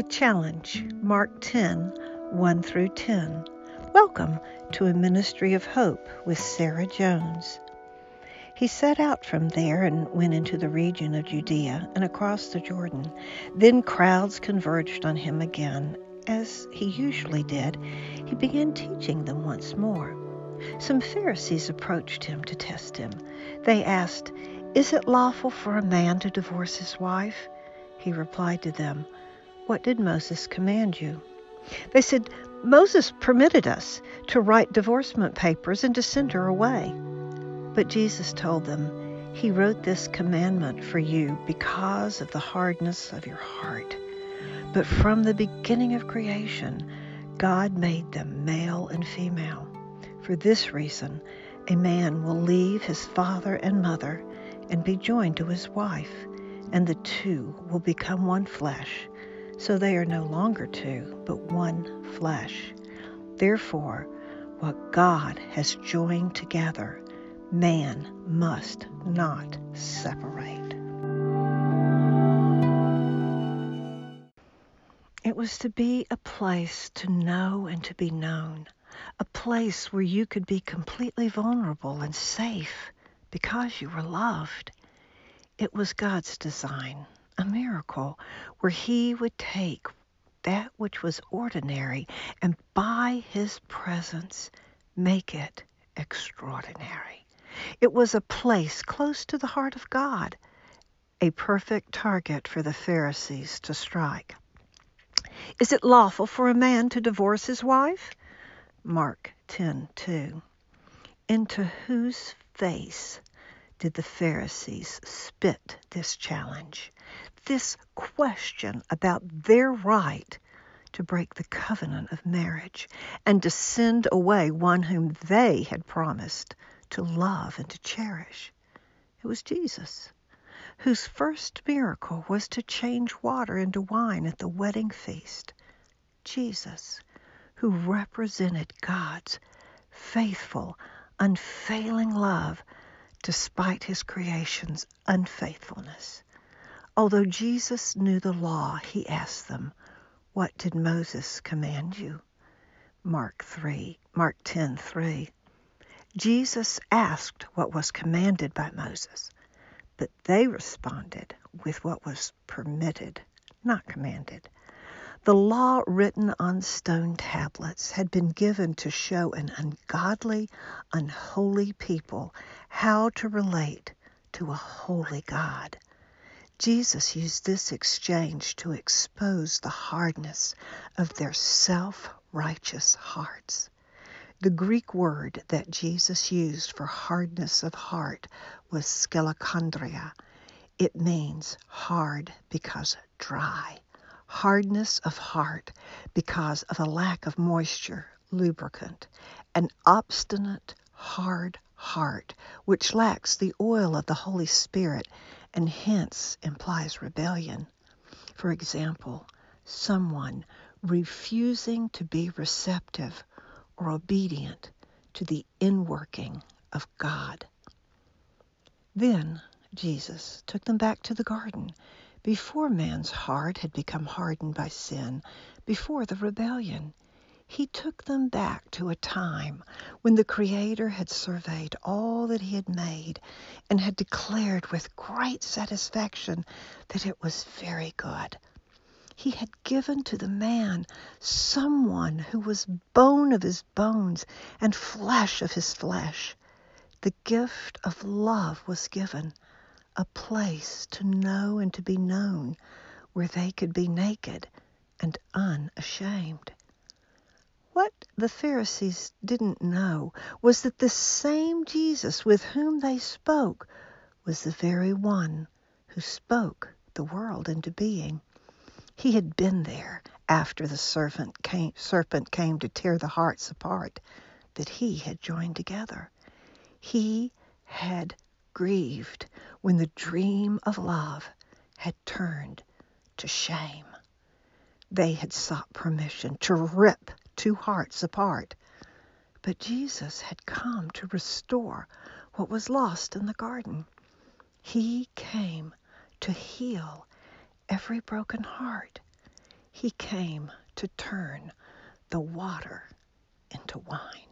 The Challenge, Mark 10 1 through 10. Welcome to a ministry of hope with Sarah Jones. He set out from there and went into the region of Judea and across the Jordan. Then crowds converged on him again. As he usually did, he began teaching them once more. Some Pharisees approached him to test him. They asked, Is it lawful for a man to divorce his wife? He replied to them, What did Moses command you? They said, Moses permitted us to write divorcement papers and to send her away. But Jesus told them, He wrote this commandment for you because of the hardness of your heart. But from the beginning of creation, God made them male and female. For this reason, a man will leave his father and mother and be joined to his wife and the two will become one flesh. So they are no longer two, but one flesh. Therefore, what God has joined together, man must not separate. It was to be a place to know and to be known, a place where you could be completely vulnerable and safe because you were loved. It was God's design, a miracle, where He would take that which was ordinary and by His presence make it extraordinary. It was a place close to the heart of God, a perfect target for the Pharisees to strike. Is it lawful for a man to divorce his wife? Mark 10:2. Into whose face did the Pharisees spit this challenge, this question about their right to break the covenant of marriage and to send away one whom they had promised to love and to cherish. It was Jesus, whose first miracle was to change water into wine at the wedding feast. Jesus, who represented God's faithful, unfailing love despite his creation's unfaithfulness. Although Jesus knew the law, he asked them, "What did Moses command you?" Mark 3, Mark 10:3. Jesus asked what was commanded by Moses, but they responded with what was permitted, not commanded. The law written on stone tablets had been given to show an ungodly, unholy people how to relate to a holy God. Jesus used this exchange to expose the hardness of their self righteous hearts. The Greek word that Jesus used for hardness of heart was sklerokardia. It means hard because dry hardness of heart because of a lack of moisture, lubricant, an obstinate, hard heart which lacks the oil of the Holy Spirit and hence implies rebellion. For example, someone refusing to be receptive or obedient to the inworking of God. Then Jesus took them back to the garden before man's heart had become hardened by sin, before the rebellion, he took them back to a time when the Creator had surveyed all that he had made and had declared with great satisfaction that it was very good. He had given to the man someone who was bone of his bones and flesh of his flesh. The gift of love was given a place to know and to be known where they could be naked and unashamed. What the Pharisees didn't know was that the same Jesus with whom they spoke was the very one who spoke the world into being. He had been there after the serpent came, serpent came to tear the hearts apart that he had joined together. He had grieved when the dream of love had turned to shame. They had sought permission to rip two hearts apart. But Jesus had come to restore what was lost in the garden. He came to heal every broken heart. He came to turn the water into wine.